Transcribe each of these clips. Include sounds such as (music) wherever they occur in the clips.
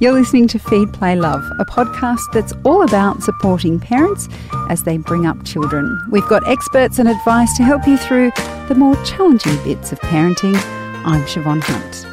You're listening to Feed, Play, Love, a podcast that's all about supporting parents as they bring up children. We've got experts and advice to help you through the more challenging bits of parenting. I'm Siobhan Hunt.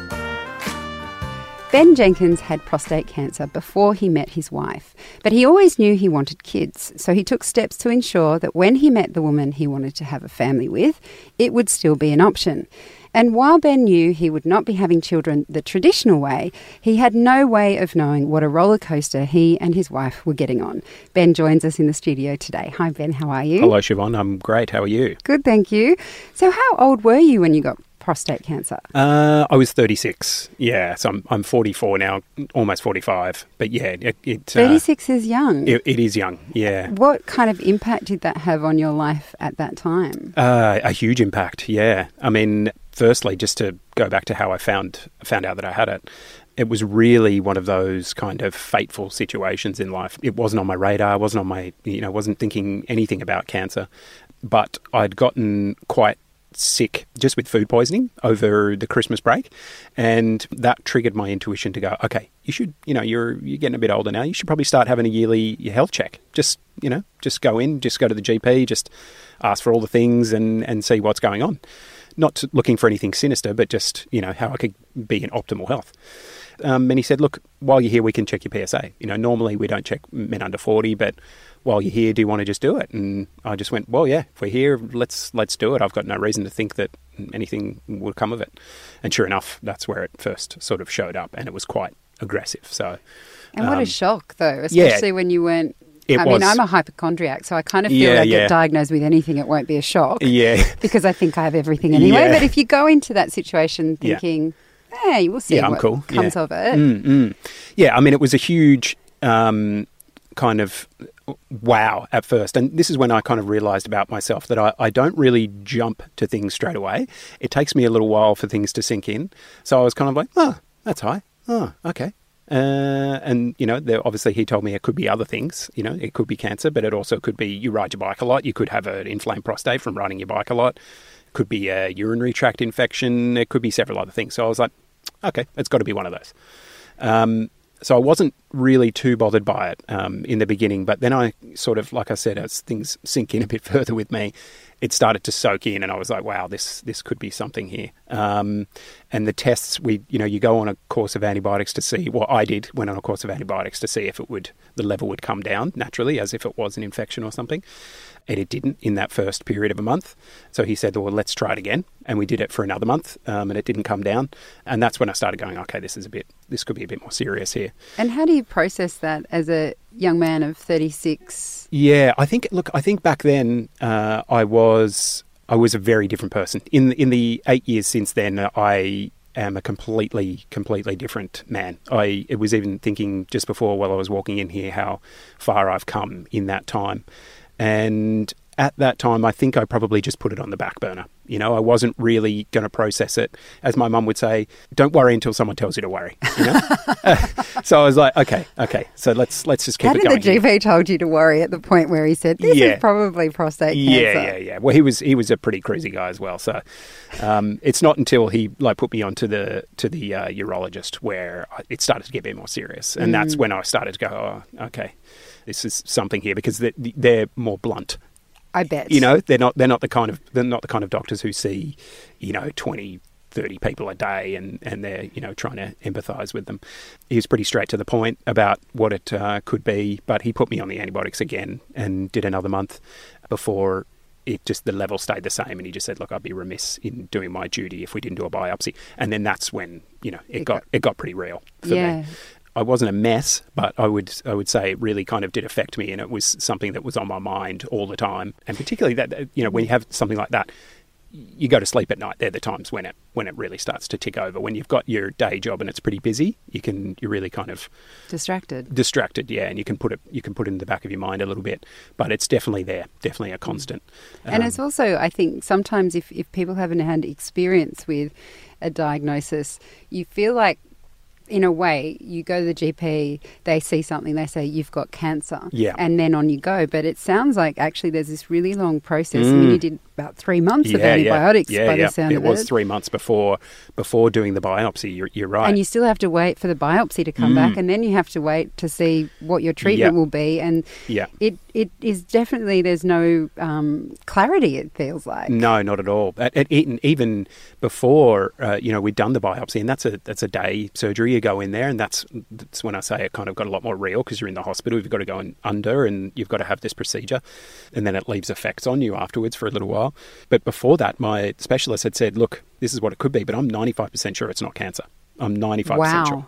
Ben Jenkins had prostate cancer before he met his wife, but he always knew he wanted kids, so he took steps to ensure that when he met the woman he wanted to have a family with, it would still be an option. And while Ben knew he would not be having children the traditional way, he had no way of knowing what a roller coaster he and his wife were getting on. Ben joins us in the studio today. Hi, Ben, how are you? Hello, Siobhan. I'm great. How are you? Good, thank you. So, how old were you when you got prostate cancer? Uh, I was 36. Yeah, so I'm, I'm 44 now, almost 45. But yeah, it, it uh, 36 is young. It, it is young. Yeah. What kind of impact did that have on your life at that time? Uh, a huge impact. Yeah. I mean, firstly, just to go back to how I found found out that I had it. It was really one of those kind of fateful situations in life. It wasn't on my radar. wasn't on my, you know, wasn't thinking anything about cancer. But I'd gotten quite sick just with food poisoning over the Christmas break, and that triggered my intuition to go, okay, you should, you know, you're you're getting a bit older now. You should probably start having a yearly health check. Just you know, just go in, just go to the GP, just ask for all the things and and see what's going on. Not looking for anything sinister, but just you know how I could be in optimal health. Um, and he said, look, while you're here, we can check your PSA. You know, normally we don't check men under 40, but while you're here, do you want to just do it? And I just went, well, yeah, if we're here, let's let's do it. I've got no reason to think that anything would come of it. And sure enough, that's where it first sort of showed up, and it was quite aggressive. So, and what um, a shock, though, especially yeah, when you weren't. I was, mean, I'm a hypochondriac, so I kind of feel yeah, like yeah. get diagnosed with anything, it won't be a shock. Yeah. (laughs) because I think I have everything anyway. But if you go into that situation thinking, hey, we'll see yeah, what cool. comes of it. Mm, mm. Yeah, I mean, it was a huge um, kind of wow at first. And this is when I kind of realized about myself that I, I don't really jump to things straight away. It takes me a little while for things to sink in. So I was kind of like, oh, that's high. Oh, okay. Uh, and you know, there, obviously, he told me it could be other things. You know, it could be cancer, but it also could be you ride your bike a lot. You could have an inflamed prostate from riding your bike a lot. It could be a urinary tract infection. It could be several other things. So I was like, okay, it's got to be one of those. Um, so I wasn't really too bothered by it um, in the beginning, but then I sort of, like I said, as things sink in a bit (laughs) further with me, it started to soak in, and I was like, "Wow, this this could be something here." Um, and the tests, we you know, you go on a course of antibiotics to see. Well, I did went on a course of antibiotics to see if it would the level would come down naturally, as if it was an infection or something and it didn't in that first period of a month. So he said, "Well, let's try it again," and we did it for another month, um, and it didn't come down. And that's when I started going, "Okay, this is a bit, this could be a bit more serious here." And how do you process that as a young man of thirty six? Yeah, I think. Look, I think back then uh, I was I was a very different person. In in the eight years since then, I am a completely, completely different man. I it was even thinking just before while I was walking in here how far I've come in that time. And at that time, I think I probably just put it on the back burner. You know, I wasn't really going to process it. As my mum would say, don't worry until someone tells you to worry. You know? (laughs) so I was like, okay, okay. So let's let's just keep How it going. Did the GP told you to worry at the point where he said, this yeah. is probably prostate cancer? Yeah, yeah, yeah. Well, he was he was a pretty crazy guy as well. So um, it's not until he like put me onto the to the uh, urologist where it started to get a bit more serious, and mm. that's when I started to go, oh, okay this is something here because they're, they're more blunt. I bet. You know, they're not they're not the kind of they're not the kind of doctors who see, you know, 20, 30 people a day and, and they're, you know, trying to empathise with them. He was pretty straight to the point about what it uh, could be, but he put me on the antibiotics again and did another month before it just the level stayed the same and he just said look I'd be remiss in doing my duty if we didn't do a biopsy and then that's when you know it, it got, got, it got pretty real for yeah. me I wasn't a mess, but I would I would say it really kind of did affect me, and it was something that was on my mind all the time. And particularly that you know when you have something like that, you go to sleep at night. They're the times when it when it really starts to tick over. When you've got your day job and it's pretty busy, you can you're really kind of distracted. Distracted, yeah, and you can put it you can put it in the back of your mind a little bit, but it's definitely there, definitely a constant. And um, it's also, I think, sometimes if if people haven't had experience with a diagnosis, you feel like in a way, you go to the GP, they see something, they say you've got cancer, yeah. and then on you go. But it sounds like actually there's this really long process. Mm. I mean, you mm. did about three months of antibiotics yeah, by yeah. the sound it of was it. three months before before doing the biopsy. You're, you're right. And you still have to wait for the biopsy to come Mm. back, and then you have to wait to see what your treatment Yeah. will be. And yeah. it, it is definitely there's no um, clarity. It feels like. No, not at all. At, at, even- even before, uh, you know, we'd done the biopsy, and that's a that's a day surgery. You go in there, and that's that's when I say it kind of got a lot more real because you're in the hospital. You've got to go in under, and you've got to have this procedure, and then it leaves effects on you afterwards for a little while. But before that, my specialist had said, "Look, this is what it could be, but I'm 95 percent sure it's not cancer. I'm 95 Wow. percent sure."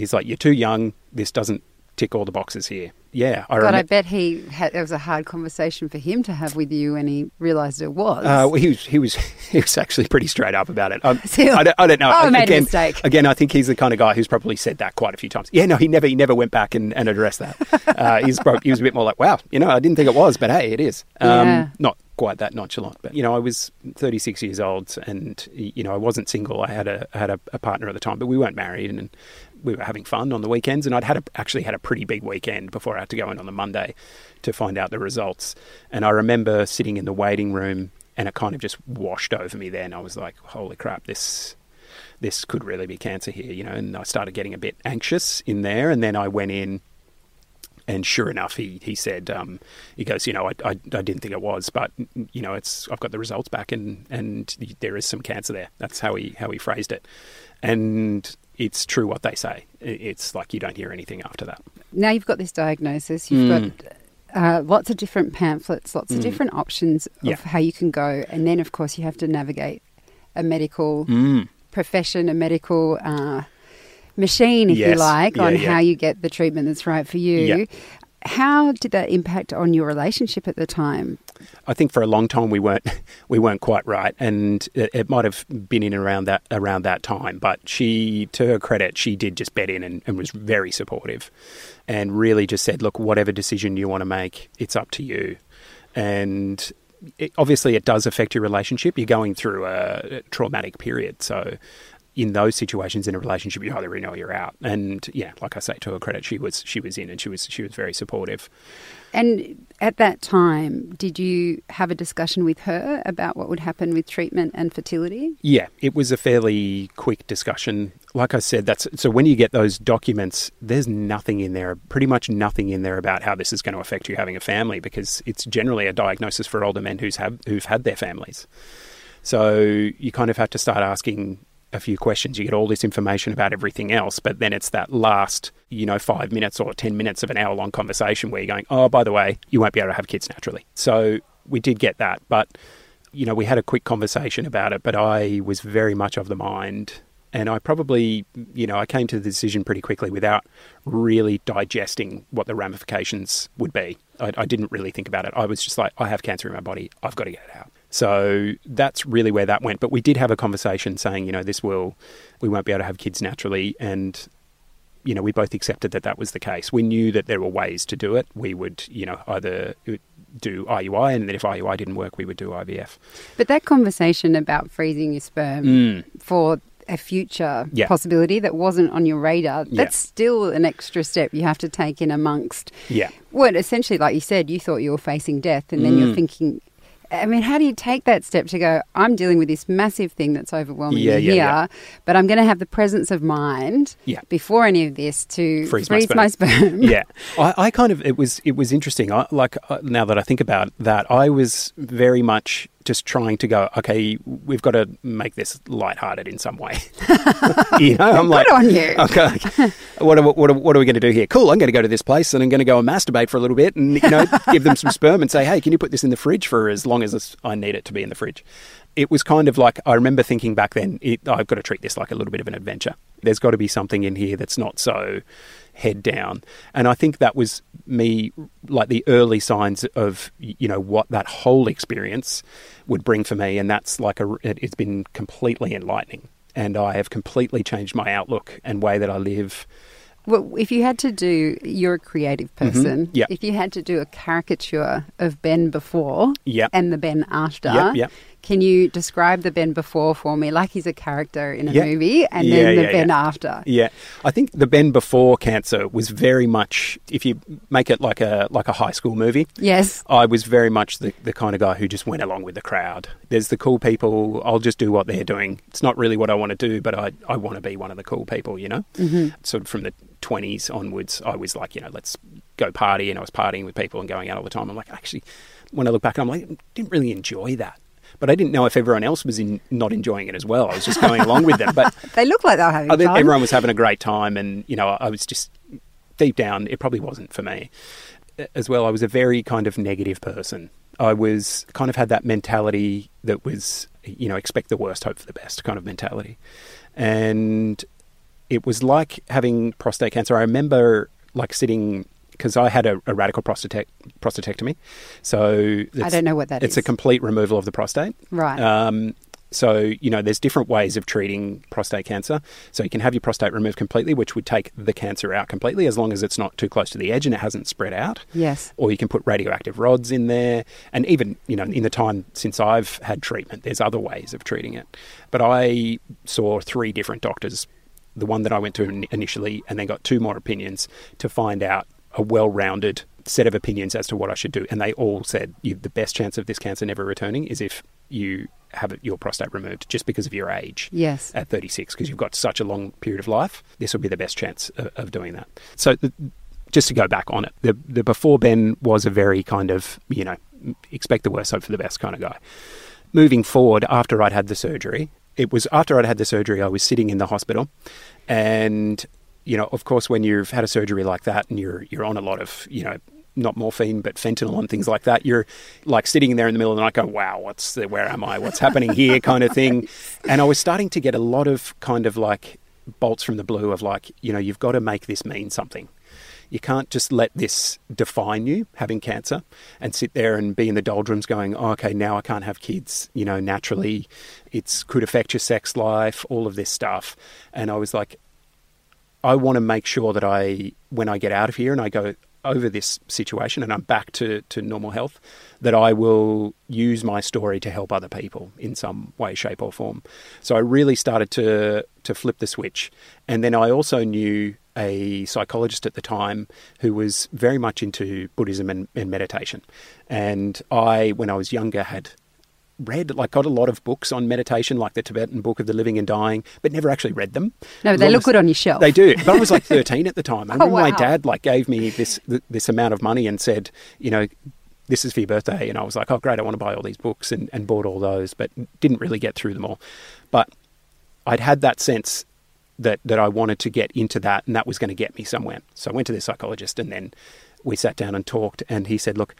He's like, "You're too young. This doesn't tick all the boxes here." Yeah, I God, I bet he had, it was a hard conversation for him to have with you and he realised it was. Uh, well, he was he was (laughs) he was actually pretty straight up about it. Um, (laughs) he? I, don't, I don't know. Oh, I made a again, mistake. Again, I think he's the kind of guy who's probably said that quite a few times. Yeah, no, he never he never went back and, and addressed that. (laughs) Uh, he's prob- he was a bit more like, wow, you know, I didn't think it was, but hey, it is. Um, Yeah. Not quite that nonchalant, but you know, I was 36 years old, and you know, I wasn't single. I had a I had a, a partner at the time, but we weren't married, and we were having fun on the weekends. And I'd had a, actually had a pretty big weekend before I had to go in on the Monday to find out the results. And I remember sitting in the waiting room, and it kind of just washed over me. Then I was like, holy crap, this. This could really be cancer here, you know, and I started getting a bit anxious in there. And then I went in, and sure enough, he he said um, he goes, you know, I, I, I didn't think it was, but you know, it's I've got the results back, and and there is some cancer there. That's how he how he phrased it, and it's true what they say. It's like you don't hear anything after that. now you've got this diagnosis. You've Mm. got uh, lots of different pamphlets, lots of Mm. different options of Yeah. how you can go, and then of course you have to navigate a medical Mm. profession, a medical uh, machine, if you like, Yeah, on yeah. how you get the treatment that's right for you. How did that impact on your relationship at the time? I think for a long time we weren't (laughs) we weren't quite right, and it, it might have been in around that around that time. But she, to her credit, she did just bet in and, and was very supportive, and really just said, "Look, whatever decision you want to make, it's up to you." And it, obviously, it does affect your relationship. You're going through a traumatic period, so. In those situations in a relationship, you either in or you're out. And yeah, like I say, to her credit, she was she was in, and she was she was very supportive. And at that time, did you have a discussion with her about what would happen with treatment and fertility? Yeah, it was a fairly quick discussion. Like I said, that's so when you get those documents, there's nothing in there, pretty much nothing in there about how this is going to affect you having a family because it's generally a diagnosis for older men who's have who've had their families. So you kind of have to start asking a few questions. You get all this information about everything else, but then it's that last, you know, five minutes or 10 minutes of an hour long conversation where you're going, oh, by the way, you won't be able to have kids naturally. So we did get that, but, you know, we had a quick conversation about it, but I was very much of the mind. And I probably, you know, I came to the decision pretty quickly without really digesting what the ramifications would be. I, I didn't really think about it. I was just like, I have cancer in my body. I've got to get it out. So that's really where that went. But we did have a conversation saying, you know, this will, we won't be able to have kids naturally. And, you know, we both accepted that that was the case. We knew that there were ways to do it. We would, you know, either do IUI, and then if IUI didn't work, we would do IVF. But that conversation about freezing your sperm Mm. for a future Yeah. possibility that wasn't on your radar, Yeah. that's still an extra step you have to take in amongst Yeah. what essentially, like you said, you thought you were facing death, and then you're Mm. thinking, I mean, how do you take that step to go, I'm dealing with this massive thing that's overwhelming Yeah, me yeah, here, yeah. but I'm going to have the presence of mind before any of this to Freeze freeze, my my sperm. sperm. yeah, I, I kind of it was it was interesting. I, like uh, now that I think about that, I was very much just trying to go. Okay, we've got to make this lighthearted in some way. (laughs) you know, I'm like, on you. (laughs) Okay, what are, what are, what are we going to do here? Cool, I'm going to go to this place and I'm going to go and masturbate for a little bit and you know (laughs) give them some sperm and say, hey, can you put this in the fridge for as long as I need it to be in the fridge? It was kind of like I remember thinking back then. It, I've got to treat this like a little bit of an adventure. There's got to be something in here that's not so head down. And I think that was me, like the early signs of, you know, what that whole experience would bring for me. And that's like a, it, it's been completely enlightening. And I have completely changed my outlook and way that I live. Well, if you had to do, you're a creative person. Mm-hmm. Yeah. If you had to do a caricature of Ben before Yep. and the Ben after, Yep, yep. Can you describe the Ben before for me, like he's a character in a Yeah. movie, and Yeah, then the yeah, Ben after? Yeah, I think the Ben before cancer was very much. If you make it like a like a high school movie, Yes. I was very much the, the kind of guy who just went along with the crowd. There's the cool people. I'll just do what they're doing. It's not really what I want to do, but I, I want to be one of the cool people, you know? Mm-hmm. Sort of from the 20s onwards, I was like, you know, let's go party. And I was partying with people and going out all the time. I'm like, actually, when I look back, I'm like, I didn't really enjoy that. But I didn't know if everyone else was in, not enjoying it as well. I was just going along with them. But (laughs) They look like they were having I think fun. everyone was having a great time, and you know, I was just deep down, it probably wasn't for me. As well, I was a very kind of negative person. I was kind of had that mentality that was, you know, expect the worst, hope for the best kind of mentality, and it was like having prostate cancer. I remember like sitting because I had a, a radical prostate prostatectomy, so I don't know what that it's is. a complete removal of the prostate. Right. Um, so, you know, there's different ways of treating prostate cancer. So, you can have your prostate removed completely, which would take the cancer out completely as long as it's not too close to the edge and it hasn't spread out. yes. Or you can put radioactive rods in there. And even, you know, in the time since I've had treatment, there's other ways of treating it. But I saw three different doctors, the one that I went to initially, and then got two more opinions to find out a well rounded set of opinions as to what I should do. And they all said the best chance of this cancer never returning is if you have your prostate removed just because of your age Yes. at 36 because you've got such a long period of life. This will be the best chance of, of doing that. So, the, just to go back on it, the the before Ben was a very kind of you know expect the worst, hope for the best kind of guy. Moving forward, after I'd had the surgery, it was after I'd had the surgery, I was sitting in the hospital, and you know, of course, when you've had a surgery like that and you're you're on a lot of you know not morphine but fentanyl and things like that, you're like sitting there in the middle of the night going, "Wow, what's the, where am I? What's happening here?" kind of thing. (laughs) And I was starting to get a lot of kind of like bolts from the blue of like, you know, you've got to make this mean something. You can't just let this define you, having cancer, and sit there and be in the doldrums going, oh, okay, now I can't have kids, you know, naturally. It's could affect your sex life, all of this stuff. And I was like, I want to make sure that I, when I get out of here and I go over this situation and I'm back to, to normal health, that I will use my story to help other people in some way, shape, or form. So I really started to to flip the switch. And then I also knew a psychologist at the time who was very much into Buddhism and, and meditation. And I, when I was younger, had read like got a lot of books on meditation like the tibetan book of the living and dying but never actually read them. No, they look good on your shelf. they do but i was like 13 at the time. (laughs) I Oh, remember my dad like gave me this this amount of money and said you know this is for your birthday and i was like oh great i want to buy all these books and, and bought all those but didn't really get through them all. But i'd had that sense that that i wanted to get into that and that was going to get me somewhere. So i went to this psychologist and then we sat down and talked and he said look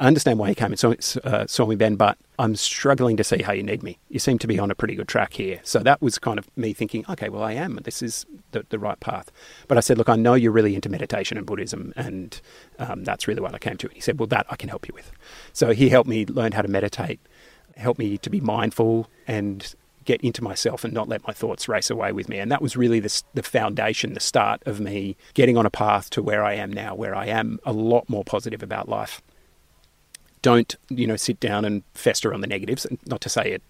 I understand why you came and saw, uh, saw me, Ben, but I'm struggling to see how you need me. You seem to be on a pretty good track here. So that was kind of me thinking, okay, well, I am. This is the, the right path. But I said, look, I know you're really into meditation and Buddhism, and um, that's really what I came to. And he said, well, that I can help you with. So he helped me learn how to meditate, helped me to be mindful and get into myself and not let my thoughts race away with me. And that was really the, the foundation, the start of me getting on a path to where I am now, where I am a lot more positive about life don't you know sit down and fester on the negatives and not to say it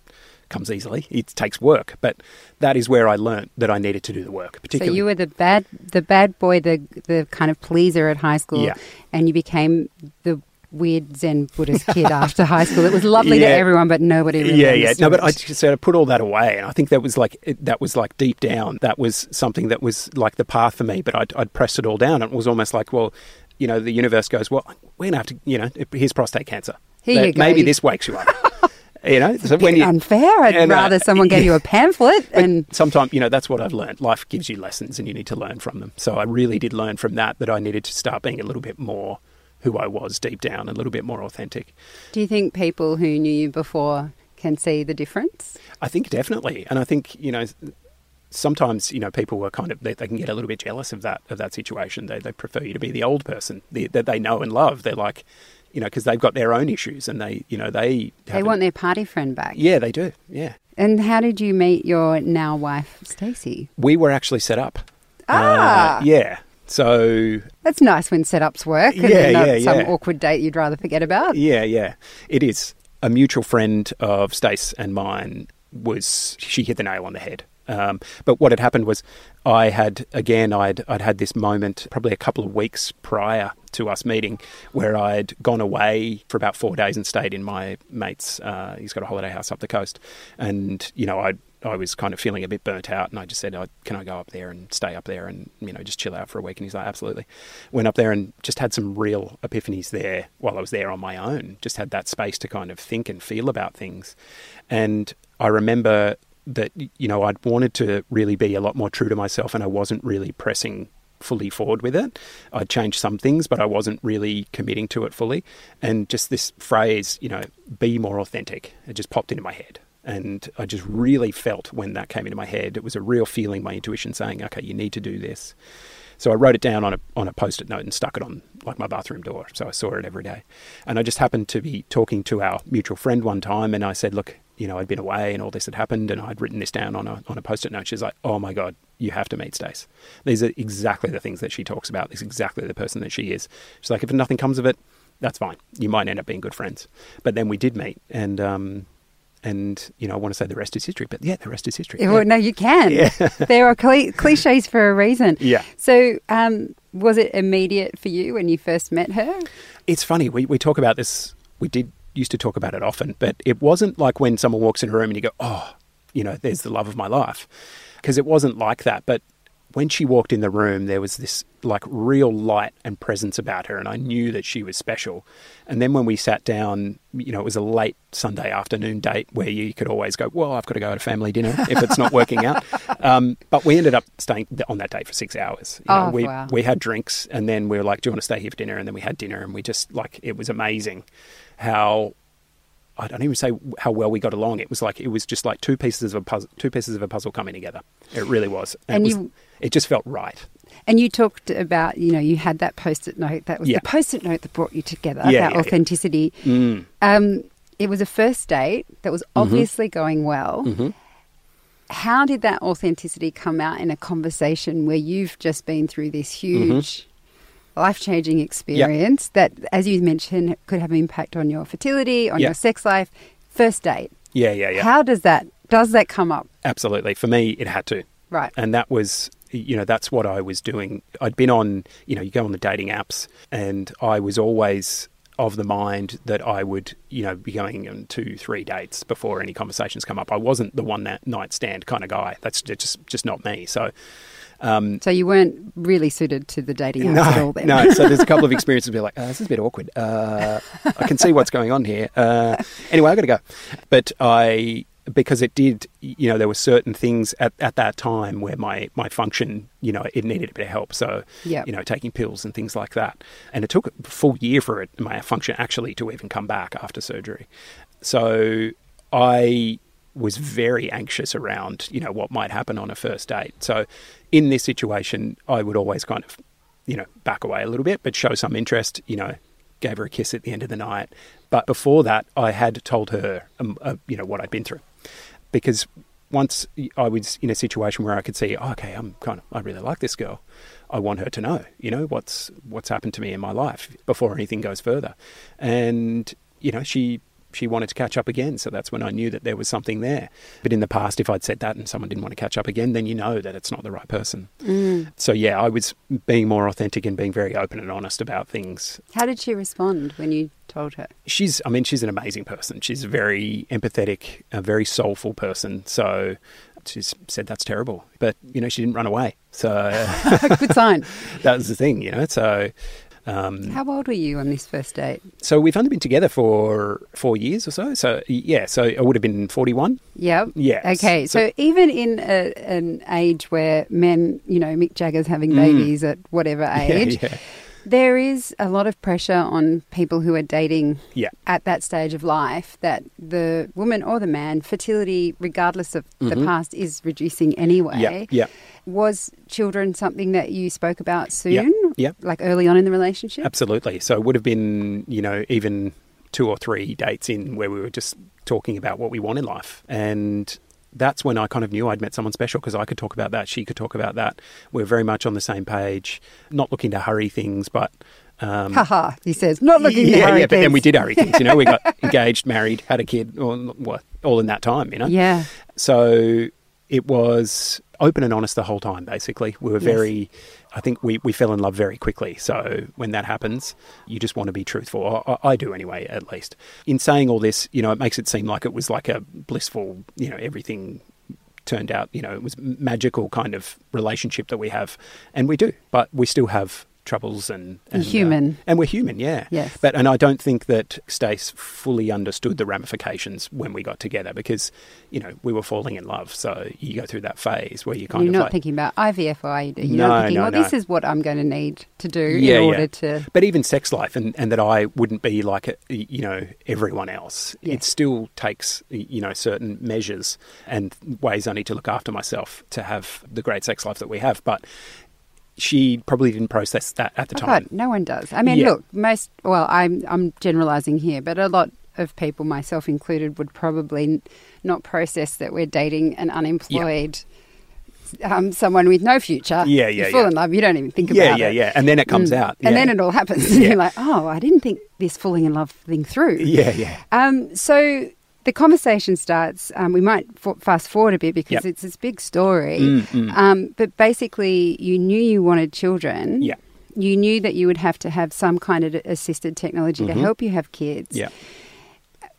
comes easily it takes work but that is where i learnt that i needed to do the work So you were the bad, the bad boy, the the kind of pleaser at high school, Yeah. and you became the weird Zen Buddhist kid (laughs) after high school. It was lovely to everyone, but nobody really. yeah, yeah. No, but I just sort of put all that away, and I think that was like it- that was like deep down. That was something that was like the path for me. But I'd, I'd pressed it all down. and It was almost like, well, you know, the universe goes, well, we're gonna have to, you know, here's prostate cancer. Here you go. Maybe this wakes you up. (laughs) you know, so Bit unfair. I'd and, uh, rather someone gave you a (laughs) pamphlet and sometimes, you know, that's what I've learned. Life gives you lessons and you need to learn from them. So I really did learn from that that I needed to start being a little bit more who I was deep down, a little bit more authentic. Do you think people who knew you before can see the difference? I think definitely. And I think, you know, sometimes, you know, people are kind of, they, they can get a little bit jealous of that, of that situation. They, they prefer you to be the old person the, that they know and love. They're like, you know, because they've got their own issues and they, you know, they, They want their party friend back. Yeah, they do. Yeah. And how did you meet your now wife, Stacey? We were actually set up. Ah. Uh, yeah. So That's nice when setups work and Yeah, not yeah, some yeah. awkward date you'd rather forget about. Yeah, yeah, it is. a mutual friend of Stace and mine was she hit the nail on the head. Um, but what had happened was I had again I'd I'd had this moment probably a couple of weeks prior to us meeting where I'd gone away for about four days and stayed in my mate's. Uh, he's got a holiday house up the coast, and you know I I was kind of feeling a bit burnt out, and I just said, oh, "Can I go up there and stay up there and you know just chill out for a week?" And he's like, "Absolutely." Went up there and just had some real epiphanies there while I was there on my own. Just had that space to kind of think and feel about things, and I remember that you know I'd wanted to really be a lot more true to myself, and I wasn't really pressing fully forward with it. I'd changed some things, but I wasn't really committing to it fully. And just this phrase, you know, be more authentic, it just popped into my head. And I just really felt when that came into my head, it was a real feeling, my intuition saying, okay, you need to do this. So I wrote it down on a on a post-it note and stuck it on like my bathroom door, so I saw it every day. And I just happened to be talking to our mutual friend one time, and I said, "Look, you know, I'd been away and all this had happened, and I'd written this down on a on a post-it note." She's like, "Oh my god, you have to meet Stace. These are exactly the things that she talks about. This is exactly the person that she is." She's like, "If nothing comes of it, that's fine. You might end up being good friends." But then we did meet, and um, and you know, I want to say the rest is history, but yeah, the rest is history. Well, no, you can. Yeah. (laughs) there are cli- cliches for a reason. Yeah. So, um, was it immediate for you when you first met her? It's funny. We we talk about this. We did used to talk about it often, but it wasn't like when someone walks in a room and you go, "Oh, you know, there's the love of my life," because it wasn't like that. But when she walked in the room, there was this like real light and presence about her, and I knew that she was special. And then when we sat down, you know, it was a late Sunday afternoon date where you could always go, well, I've got to go to family dinner if it's not working out. (laughs) Um, but we ended up staying on that date for six hours. You know, Oh, we wow. we had drinks, and then we were like, do you want to stay here for dinner? And then we had dinner, and we just like it was amazing how I don't even say how well we got along. It was like it was just like two pieces of a puzzle, two pieces of a puzzle coming together. It really was. And it was, you- it just felt right. And you talked about, you know, you had that post-it note. That was Yeah. the post-it note that brought you together. Yeah, that yeah, authenticity. Mm. Um, it was a first date that was obviously going well. Mhm. How did that authenticity come out in a conversation where you've just been through this huge, life-changing experience that, as you mentioned, could have an impact on your fertility, on Yeah. your sex life? First date. Yeah, yeah, yeah. How does that does that come up? Absolutely. For me, it had to. Right. and that was you know that's what I was doing. I'd been on you know you go on the dating apps, and I was always of the mind that I would you know be going on two three dates before any conversations come up. I wasn't the one that night stand kind of guy. That's just just not me. So. Um, So you weren't really suited to the dating apps at all no, then. no. So there's a couple of (laughs) experiences where like, uh, this is a bit awkward. Uh, I can see what's going on here. Uh, anyway, I've got to go. But I, because it did, you know, there were certain things at, at that time where my, my function, you know, it needed a bit of help. So, Yep. you know, taking pills and things like that. And it took a full year for it, my function actually to even come back after surgery. So I was very anxious around, you know, what might happen on a first date. So in this situation, I would always kind of, you know, back away a little bit, but show some interest, you know, gave her a kiss at the end of the night. But before that, I had told her, um, uh, you know, what I'd been through. Because once I was in a situation where I could see, oh, okay, I'm kind of, I really like this girl. I want her to know, you know, what's what's happened to me in my life before anything goes further. And you know, she she wanted to catch up again, so that's when I knew that there was something there. But in the past, if I'd said that and someone didn't want to catch up again, then you know that it's not the right person. Mm. So yeah, I was being more authentic and being very open and honest about things. How did she respond when you told her? She's, I mean, she's an amazing person. She's a very empathetic, a very soulful person. So she said that's terrible, but you know, she didn't run away. So (laughs) Good sign. (laughs) that was the thing, you know. So. Um, How old were you on this first date? so we've only been together for four years or so. So yeah, so I would have been forty-one. Yep. Yeah. Okay, so, even in a, an age where men, you know, Mick Jagger's having Mm. babies at whatever (laughs) age, yeah, there is a lot of pressure on people who are dating yeah. at that stage of life that the woman or the man, fertility, regardless of the Mhm. past, is reducing anyway. Yeah, yeah, Was children something that you spoke about soon? Yeah. Like early on in the relationship? absolutely. So it would have been, you know, even two or three dates in where we were just talking about what we want in life, and that's when I kind of knew I'd met someone special because I could talk about that, she could talk about that. We're very much on the same page, not looking to hurry things, but Um, Haha, he says, not looking to yeah, hurry yeah, but then we did hurry things. You know, we got (laughs) engaged, married, had a kid, all, all in that time. You know. Yeah. So it was open and honest the whole time. Basically, we were Yes. very. I think we, we fell in love very quickly. So when that happens, you just want to be truthful. I, I do anyway, at least. In saying all this, you know, it makes it seem like it was like a blissful, you know, everything turned out, you know, it was magical kind of relationship that we have, and we do, but we still have troubles and, and uh, Human. and we're human, yeah. Yes. But and I don't think that Stace fully understood the ramifications when we got together because, you know, we were falling in love. So you go through that phase where you kind You're of not like, thinking about IVF, are you? You're No, not thinking, no, well, no. this is what I'm going to need to do Yeah, in yeah. order to. but even sex life and, and that I wouldn't be like a, you know everyone else. Yeah. It still takes you know certain measures and ways I need to look after myself to have the great sex life that we have. But she probably didn't process that at the Oh, time. God, no one does. I mean, Yeah. look, most, well, I'm, I'm generalizing here, but a lot of people, myself included, would probably not process that we're dating an unemployed. Um, someone with no future. Yeah, yeah, You fall yeah. in love, you don't even think Yeah, about yeah, it. yeah. And then it comes Mm. out. And then it all happens. And (laughs) Yeah. you're like, oh, I didn't think this falling in love thing through. yeah, yeah. Um, so the conversation starts. Um, we might f- fast forward a bit because Yep. it's this big story. Mm, mm. Um, but basically, you knew you wanted children. Yeah. You knew that you would have to have some kind of assisted technology to Mhm. help you have kids. Yeah.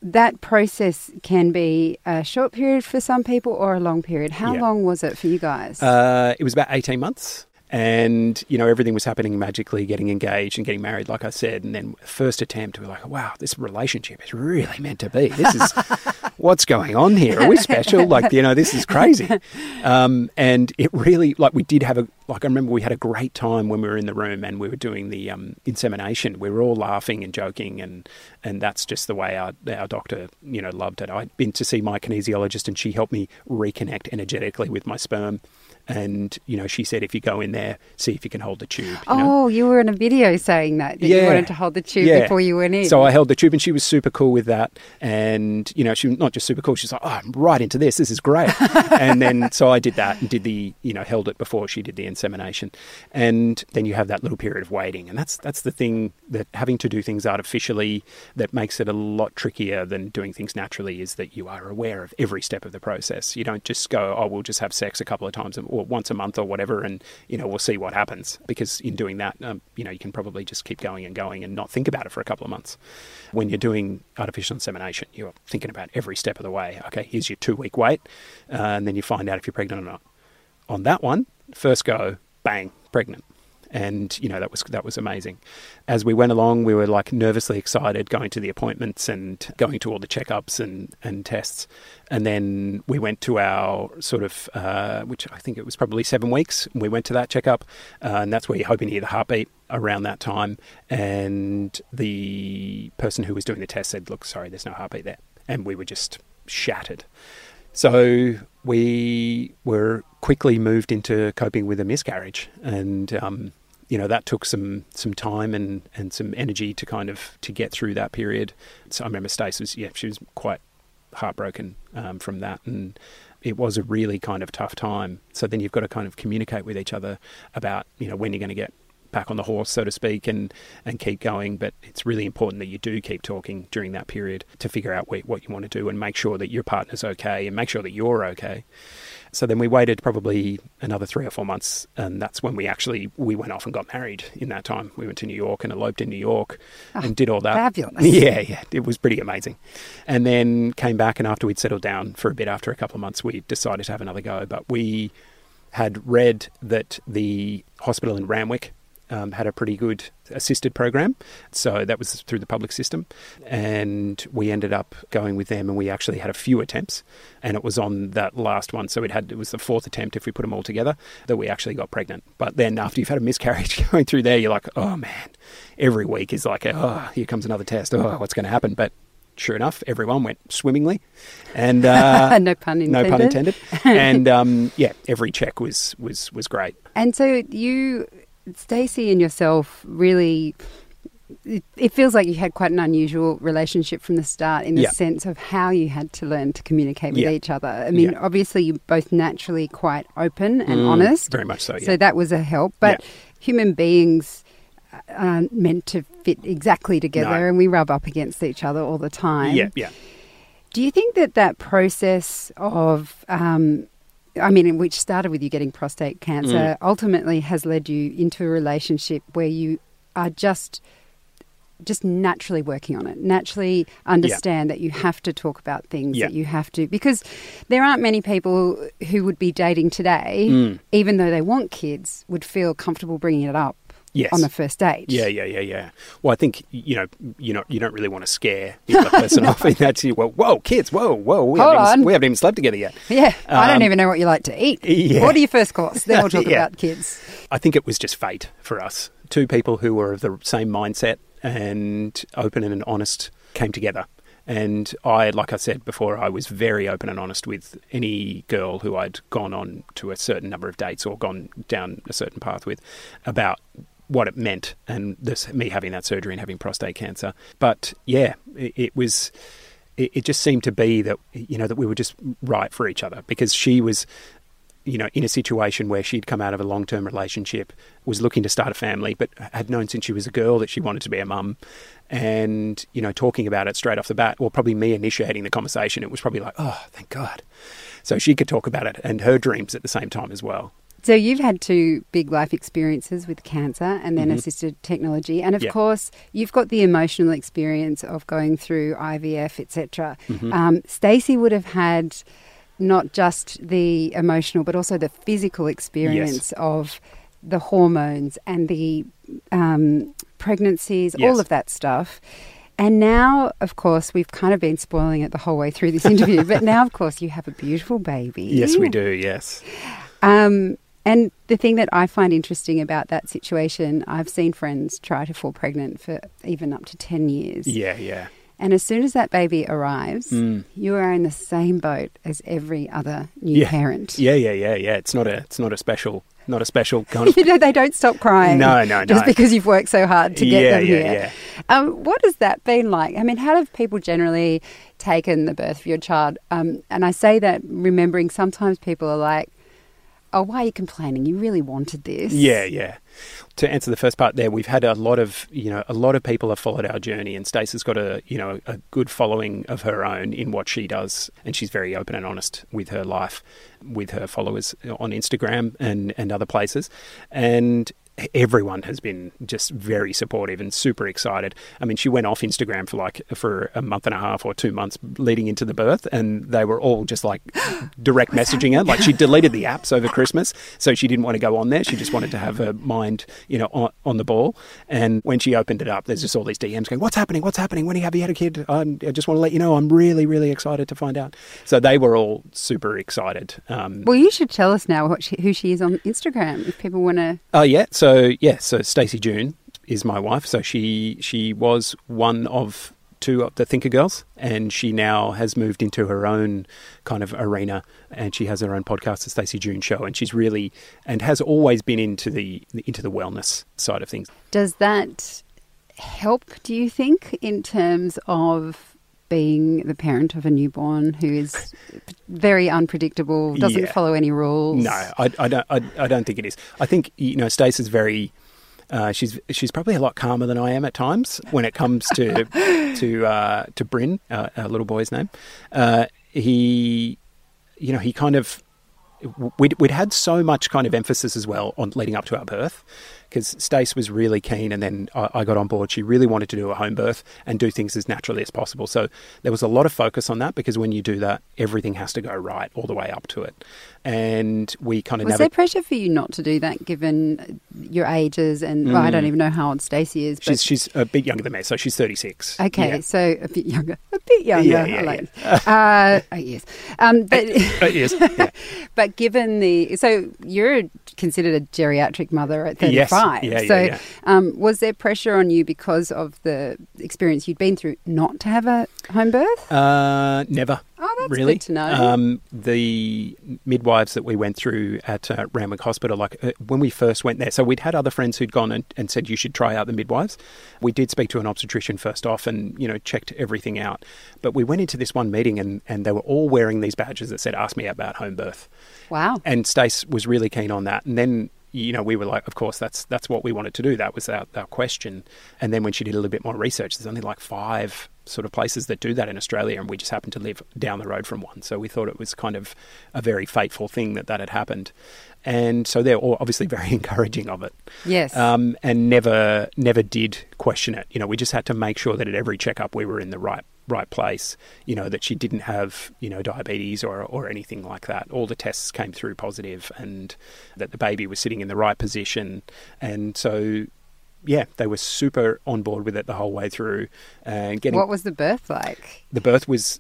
That process can be a short period for some people or a long period. How long was it for you guys? Uh, it was about 18 months. And, you know, everything was happening magically, getting engaged and getting married, like I said. And then first attempt, we were like, wow, this relationship is really meant to be. This is, (laughs) what's going on here? Are we special? Like, you know, this is crazy. Um, and it really, like, we did have a, like, I remember we had a great time when we were in the room and we were doing the um, insemination. We were all laughing and joking. And, and that's just the way our, our doctor, you know, loved it. I'd been to see my kinesiologist and she helped me reconnect energetically with my sperm. And, you know, she said, if you go in there, see if you can hold the tube. You know? oh, you were in a video saying that, that you wanted to hold the tube Yeah. before you went in. So I held the tube and she was super cool with that. And, you know, she was not just super cool, she's like, oh, I'm right into this. This is great. (laughs) and then, so I did that and did the, you know, held it before she did the insemination. And then you have that little period of waiting. And that's, that's the thing that having to do things artificially that makes it a lot trickier than doing things naturally is that you are aware of every step of the process. You don't just go, oh, we'll just have sex a couple of times or once a month or whatever. And, you know, we'll see what happens. Because in doing that, um, you know, you can probably just keep going and going and not think about it for a couple of months. When you're doing artificial insemination, you're thinking about every step of the way. Okay, here's your two week wait, uh, and then you find out if you're pregnant or not. On that one, first go, bang, pregnant. And you know that was that was amazing. As we went along, we were like nervously excited, going to the appointments and going to all the checkups and, and tests. And then we went to our sort of, uh, which I think it was probably seven weeks. We went to that checkup, uh, and that's where you're hoping to hear the heartbeat around that time. And the person who was doing the test said, "Look, sorry, there's no heartbeat there," and we were just shattered. So we were quickly moved into coping with a miscarriage, and um, you know that took some some time and and some energy to kind of to get through that period. So I remember Stacey was yeah she was quite heartbroken um, from that, and it was a really kind of tough time. So then you've got to kind of communicate with each other about you know when you're going to get back on the horse, so to speak, and and keep going. But it's really important that you do keep talking during that period to figure out what, what you want to do and make sure that your partner's okay and make sure that you're okay. So then we waited probably another three or four months, and that's when we actually we went off and got married. In that time, we went to New York and eloped in New York ah, and did all that. fabulous. (laughs) Yeah, yeah, it was pretty amazing. And then came back, and after we'd settled down for a bit, after a couple of months, we decided to have another go. But we had read that the hospital in Randwick um, had a pretty good assisted program. So that was through the public system. And we ended up going with them and we actually had a few attempts. And it was on that last one. So it had it was the fourth attempt if we put them all together that we actually got pregnant. But then after you've had a miscarriage (laughs) going through there, you're like, oh man, every week is like, oh, here comes another test. Oh, what's going to happen? But sure enough, everyone went swimmingly. And (laughs) uh, no pun intended. no pun intended. (laughs) and um, yeah, every check was was was great. And so you, Stacey, and yourself really. It, feels like you had quite an unusual relationship from the start in the Yeah. sense of how you had to learn to communicate with Yeah. each other. I mean, Yeah. obviously, you're both naturally quite open and Mm, honest. Very much so. Yeah. So that was a help. But human beings aren't meant to fit exactly together, No. and we rub up against each other all the time. Yeah, yeah. Do you think that that process of, um, I mean, which started with you getting prostate cancer, Mm. ultimately has led you into a relationship where you are just just naturally working on it, naturally understand that you have to talk about things Yeah. that you have to because there aren't many people who would be dating today, Mm. even though they want kids, would feel comfortable bringing it up Yes. on the first date. Yeah, yeah, yeah, yeah. Well, I think you know, you know, you don't really want to scare the other person (laughs) off (laughs) in that. Well, whoa, kids, whoa, whoa, we, Hold haven't, even, we haven't even slept together yet. Yeah, I don't Um, even know what you like to eat. yeah. are your first course, then we'll (laughs) talk Yeah. about kids. I think it was just fate for us. Two people who were of the same mindset and open and honest came together. And I, like I said before, I was very open and honest with any girl who I'd gone on to a certain number of dates or gone down a certain path with about what it meant and this me having that surgery and having prostate cancer. But yeah, it, it was it, it just seemed to be that you know that we were just right for each other because she was you know in a situation where she'd come out of a long-term relationship was looking to start a family but had known since she was a girl that she wanted to be a mum. And you know talking about it straight off the bat well probably me initiating the conversation it was probably like oh thank god. So she could talk about it and her dreams at the same time as well So you've had two big life experiences with cancer and then assisted technology, and of Mm-hmm. Yeah. course you've got the emotional experience of going through IVF, etc. Mm-hmm. Um, Stacey would have had not just the emotional but also the physical experience of the hormones and the um, pregnancies, Yes. all of that stuff. And now, of course, we've kind of been spoiling it the whole way through this interview. but now, of course, you have a beautiful baby. (laughs) yes we do yes Um, and the thing that I find interesting about that situation, I've seen friends try to fall pregnant for even up to 10 years. yeah yeah And as soon as that baby arrives, Mm. you are in the same boat as every other new yeah parent. yeah yeah yeah yeah it's not a it's not a special not a special kind of (laughs) you know, they don't stop crying. No, no, (laughs) no. Just because you've worked so hard to get Yeah, them yeah, here. yeah. Um, what has that been like? I mean, how have people generally taken the birth of your child? Um, and I say that remembering sometimes people are like, oh, why are you complaining? You really wanted this. Yeah, yeah. To answer the first part there, we've had a lot of, you know, a lot of people have followed our journey and Stacey's got a, you know, a good following of her own in what she does and she's very open and honest with her life with her followers on Instagram and and other places. And everyone has been just very supportive and super excited. I mean, she went off Instagram for like for a month and a half or 2 months leading into the birth and they were all just like (gasps) direct messaging her like she deleted the apps over Christmas, so she didn't want to go on there. She just wanted to have her mind, you know, on, on the ball. And when she opened it up, there's just all these DMs going, "What's happening? What's happening? When have you had a kid? I'm, I just want to let you know, I'm really, really excited to find out." So they were all super excited. Um, Well, you should tell us now what she, who she is on Instagram if people want to. Oh yeah, so yeah, so Stacey June is my wife. So she she was one of two of the Thinker Girls, and she now has moved into her own kind of arena, and she has her own podcast, the Stacey June Show, and she's really and has always been into the into the wellness side of things. Does that help, do you think, in terms of being the parent of a newborn who is very unpredictable, doesn't Yeah. follow any rules? No, I, I don't. I, I don't think it is. I think you know, Stacey's very. Uh, she's she's probably a lot calmer than I am at times when it comes to (laughs) to uh, to Bryn, uh, our little boy's name. Uh, he, you know, he kind of we'd we'd had so much kind of emphasis as well on leading up to our birth because Stace was really keen, and then I, I got on board. She really wanted to do a home birth and do things as naturally as possible. So there was a lot of focus on that because when you do that, everything has to go right all the way up to it. And we kind of Was never. there pressure for you not to do that given your ages? And well, I don't even know how old Stacey is. But Mm. She's she's a bit younger than me, so she's thirty six. Okay, so a bit younger, a bit younger. Yeah, yeah, I like uh, oh, yes, um, (laughs) but yes, yeah. (laughs) but given the so you're considered a geriatric mother at Yes. 35. Yeah, yeah, so yeah. Um, was there pressure on you because of the experience you'd been through not to have a home birth? Uh, never. Oh, that's really. good to know. Um, the midwives that we went through at uh, Randwick Hospital, like uh, when we first went there, so we'd had other friends who'd gone and, and said you should try out the midwives. We did speak to an obstetrician first off, and you know checked everything out. But we went into this one meeting, and and they were all wearing these badges that said "Ask me about home birth." wow. and Stace was really keen on that. And then you know, we were like, of course, that's that's what we wanted to do. That was our, our question. And then when she did a little bit more research, there's only like five sort of places that do that in Australia, and we just happened to live down the road from one. So we thought it was kind of a very fateful thing that that had happened. And so they're all obviously very (laughs) encouraging of it. Yes. Um, and never never did question it. You know, we just had to make sure that at every checkup we were in the right right place. You know that she didn't have you know diabetes or or anything like that. All the tests came through positive, and that the baby was sitting in the right position. And so yeah, they were super on board with it the whole way through. And getting what was the birth like? the birth was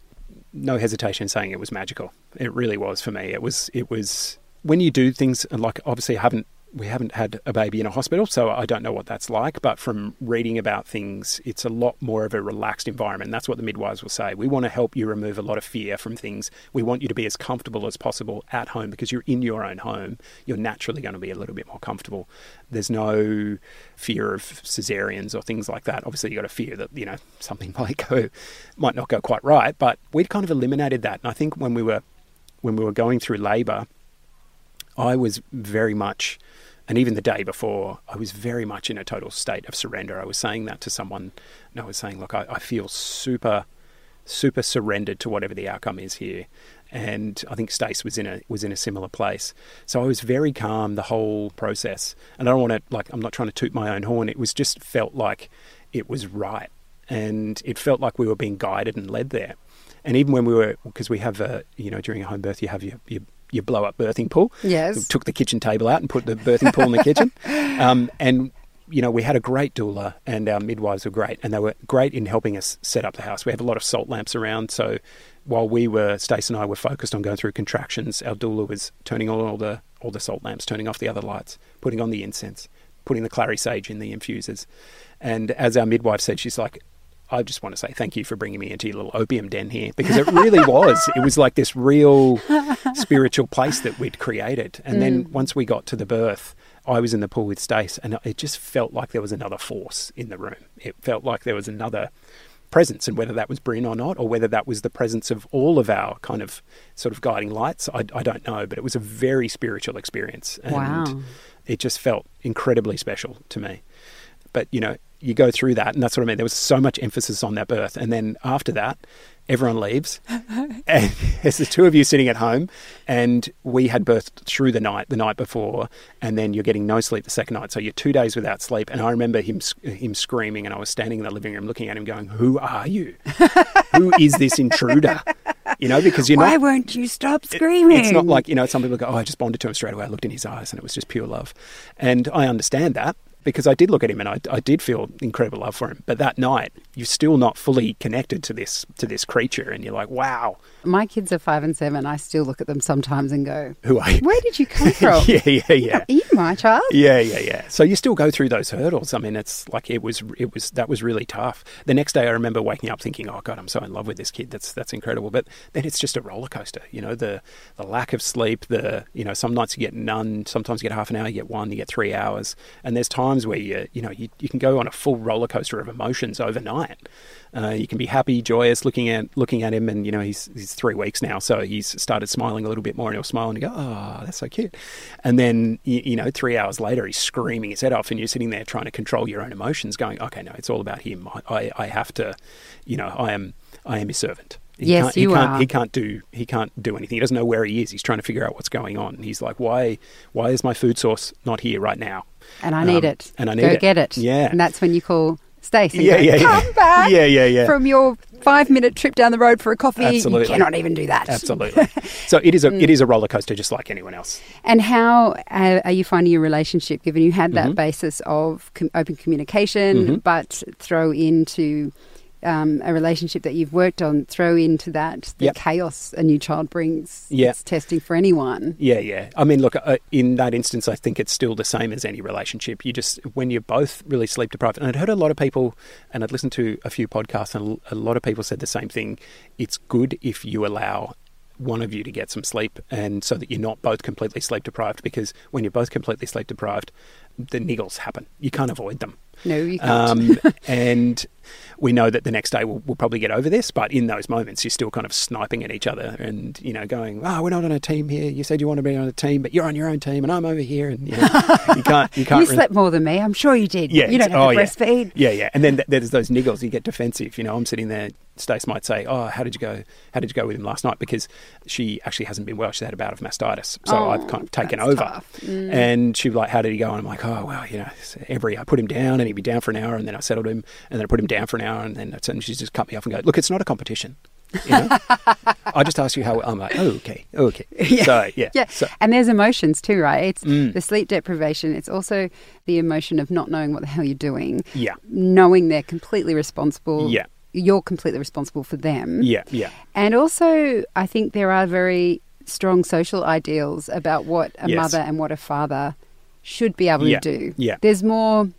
no hesitation saying it was magical. It really was for me. It was it was when you do things and like obviously I haven't we haven't had a baby in a hospital, so I don't know what that's like. But from reading about things, it's a lot more of a relaxed environment. That's what the midwives will say. We want to help you remove a lot of fear from things. We want you to be as comfortable as possible at home because you're in your own home. You're naturally going to be a little bit more comfortable. There's no fear of cesareans or things like that. Obviously, you've got to fear that you know something (laughs) might go, might not go quite right. But we'd kind of eliminated that. And I think when we were when we were going through labour, I was very much and even the day before, I was very much in a total state of surrender. I was saying that to someone, and I was saying, look, I, I feel super, super surrendered to whatever the outcome is here. And I think Stace was in a was in a similar place. So I was very calm the whole process. And I don't want to like I'm not trying to toot my own horn. It was just felt like it was right, and it felt like we were being guided and led there. And even when we were, because we have a, you know, during a home birth, you have your, your your blow up birthing pool. Yes. We took the kitchen table out and put the birthing pool in the kitchen. (laughs) Um, and, you know, we had a great doula and our midwives were great. And they were great in helping us set up the house. We have a lot of salt lamps around. So while we were, Stace and I were focused on going through contractions, our doula was turning on all the, all the salt lamps, turning off the other lights, putting on the incense, putting the clary sage in the infusers. And as our midwife said, she's like, I just want to say thank you for bringing me into your little opium den here because it really (laughs) was. It was like this real spiritual place that we'd created. And mm. then once we got to the birth, I was in the pool with Stace and it just felt like there was another force in the room. It felt like there was another presence and whether that was Bryn or not, or whether that was the presence of all of our kind of sort of guiding lights, I, I don't know. But it was a very spiritual experience. And wow. it just felt incredibly special to me. But, you know, you go through that, and that's what I mean. There was so much emphasis on that birth, and then after that, everyone leaves, (laughs) and there's the two of you sitting at home, and we had birthed through the night, the night before, and then you're getting no sleep the second night, so you're two days without sleep. And I remember him him screaming, and I was standing in the living room looking at him, going, "Who are you? (laughs) Who is this intruder?" You know, because you know, Why won't you stop screaming? It's not like you know. Some people go, "Oh, I just bonded to him straight away." I looked in his eyes, and it was just pure love, and I understand that because I did look at him and I, I did feel incredible love for him. But that night, you're still not fully connected to this to this creature, and you're like, wow. My kids are five and seven. I still look at them sometimes and go, Who are you? Where did you come (laughs) from? yeah, yeah, yeah. Are you my child? Yeah, yeah, yeah. So you still go through those hurdles. I mean, it's like it was, it was that was really tough. The next day, I remember waking up thinking, "Oh God, I'm so in love with this kid. That's that's incredible." But then it's just a roller coaster. You know, the the lack of sleep. The you know, some nights you get none. Sometimes you get half an hour. You get one. You get three hours. And there's times where you you know you, you can go on a full roller coaster of emotions overnight. Uh, you can be happy, joyous, looking at looking at him, and you know he's he's three weeks now, so he's started smiling a little bit more, and he'll smile and you go, "Oh, that's so cute." And then you, you, know, three hours later, he's screaming his head off, and you're sitting there trying to control your own emotions, going, "Okay, no, it's all about him. I, I, I have to, you know, I am I am his servant." He yes, can't, you he can't, are. He can't do. He can't do anything. He doesn't know where he is. He's trying to figure out what's going on. He's like, "Why? Why is my food source not here right now?" And I need Um, it. and I need it. Go it. get it. Yeah. And that's when you call Stacey. Yeah, yeah, yeah. Come back. (laughs) Yeah, yeah, yeah. From your five minute trip down the road for a coffee. Absolutely. You cannot even do that. Absolutely. (laughs) so it is a Mm. it is a roller coaster, just like anyone else. And how uh, are you finding your relationship, given you had that Mhm. basis of com- open communication, Mhm. but throw into um, a relationship that you've worked on, throw into that the Yep. chaos a new child brings. Yeah. It's testing for anyone. Yeah, yeah. I mean, look, uh, in that instance, I think it's still the same as any relationship. You just, when you're both really sleep deprived, and I'd heard a lot of people, and I'd listened to a few podcasts, and a lot of people said the same thing. It's good if you allow one of you to get some sleep, and so that you're not both completely sleep deprived. Because when you're both completely sleep deprived, the niggles happen. You can't avoid them. No, you can't. Um, (laughs) and we know that the next day we'll, we'll probably get over this, but in those moments, you're still kind of sniping at each other and, you know, going, oh, we're not on a team here. You said you want to be on a team, but you're on your own team and I'm over here. And, you know, (laughs) you can't, you can't. you really- slept more than me. I'm sure you did. Yeah, you don't have oh, to yeah. breastfeed. Yeah, yeah. And then th- there's those niggles. You get defensive. You know, I'm sitting there. Stace might say, "Oh, how did you go? How did you go with him last night?" Because she actually hasn't been well. She's had a bout of mastitis, so Oh, I've kind of taken over. Mm. And she'd be like, "How did he go?" And I'm like, "Oh, well, you know, every I put him down, and he'd be down for an hour, and then I settled him, and then I put him down for an hour, and then and she's just cut me off and go, "Look, it's not a competition." You know? (laughs) I just asked you how I'm like, oh, okay, okay. (laughs) Yeah. So yeah, Yeah, So, and there's emotions too, right? It's Mm. the sleep deprivation. It's also the emotion of not knowing what the hell you're doing, yeah, knowing they're completely responsible. Yeah. you're completely responsible for them. yeah, yeah, And also, I think there are very strong social ideals about what a Yes. mother and what a father should be able Yeah. to do. Yeah. There's more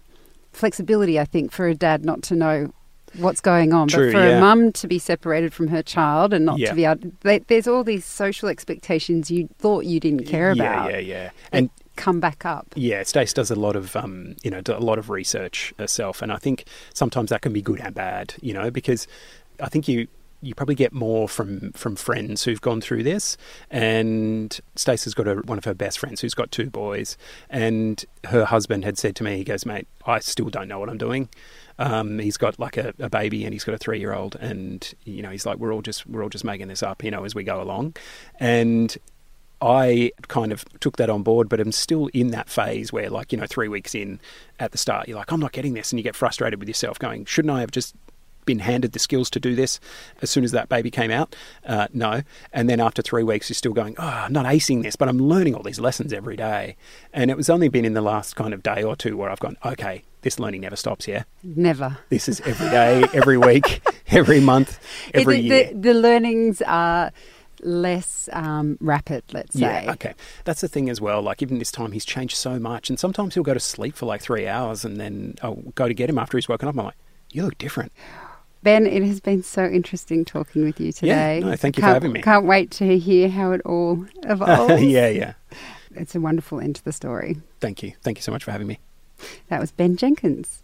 flexibility, I think, for a dad not to know what's going on, True, but for yeah. a mum to be separated from her child and not Yeah. to be able. They, there's all these social expectations you thought you didn't care yeah, about yeah, yeah. yeah. And come back up. Yeah, Stace does a lot of um, you know a lot of research herself, and I think sometimes that can be good and bad, you know, because I think you you probably get more from from friends who've gone through this. And Stacey's got a, one of her best friends who's got two boys, and her husband had said to me, he goes, "Mate, I still don't know what I'm doing." Um, he's got like a, a baby and he's got a three year old, and you know he's like, "We're all just we're all just making this up, you know, as we go along," and I kind of took that on board, but I'm still in that phase where, like, you know, three weeks in at the start, you're like, I'm not getting this. And you get frustrated with yourself, going, shouldn't I have just been handed the skills to do this as soon as that baby came out? Uh, no. And then after three weeks, you're still going, oh, I'm not acing this, but I'm learning all these lessons every day. And it was only been in the last kind of day or two where I've gone, okay, this learning never stops here. Never. This is every day, every week, (laughs) every month, every the, year. The, the learnings are less um, rapid, let's say. Yeah, okay. That's the thing as well. Like, even this time, he's changed so much. And sometimes he'll go to sleep for like three hours and then I'll go to get him after he's woken up. I'm like, you look different. Ben, it has been so interesting talking with you Yeah, today. no, thank you for having me. Can't wait to hear how it all (laughs) evolves. yeah, yeah. It's a wonderful end to the story. Thank you. Thank you so much for having me. That was Ben Jenkins.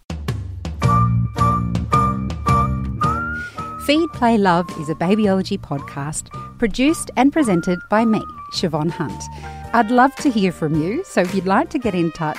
Feed, Play, Love is a babyology podcast produced and presented by me, Siobhan Hunt. I'd love to hear from you, so if you'd like to get in touch,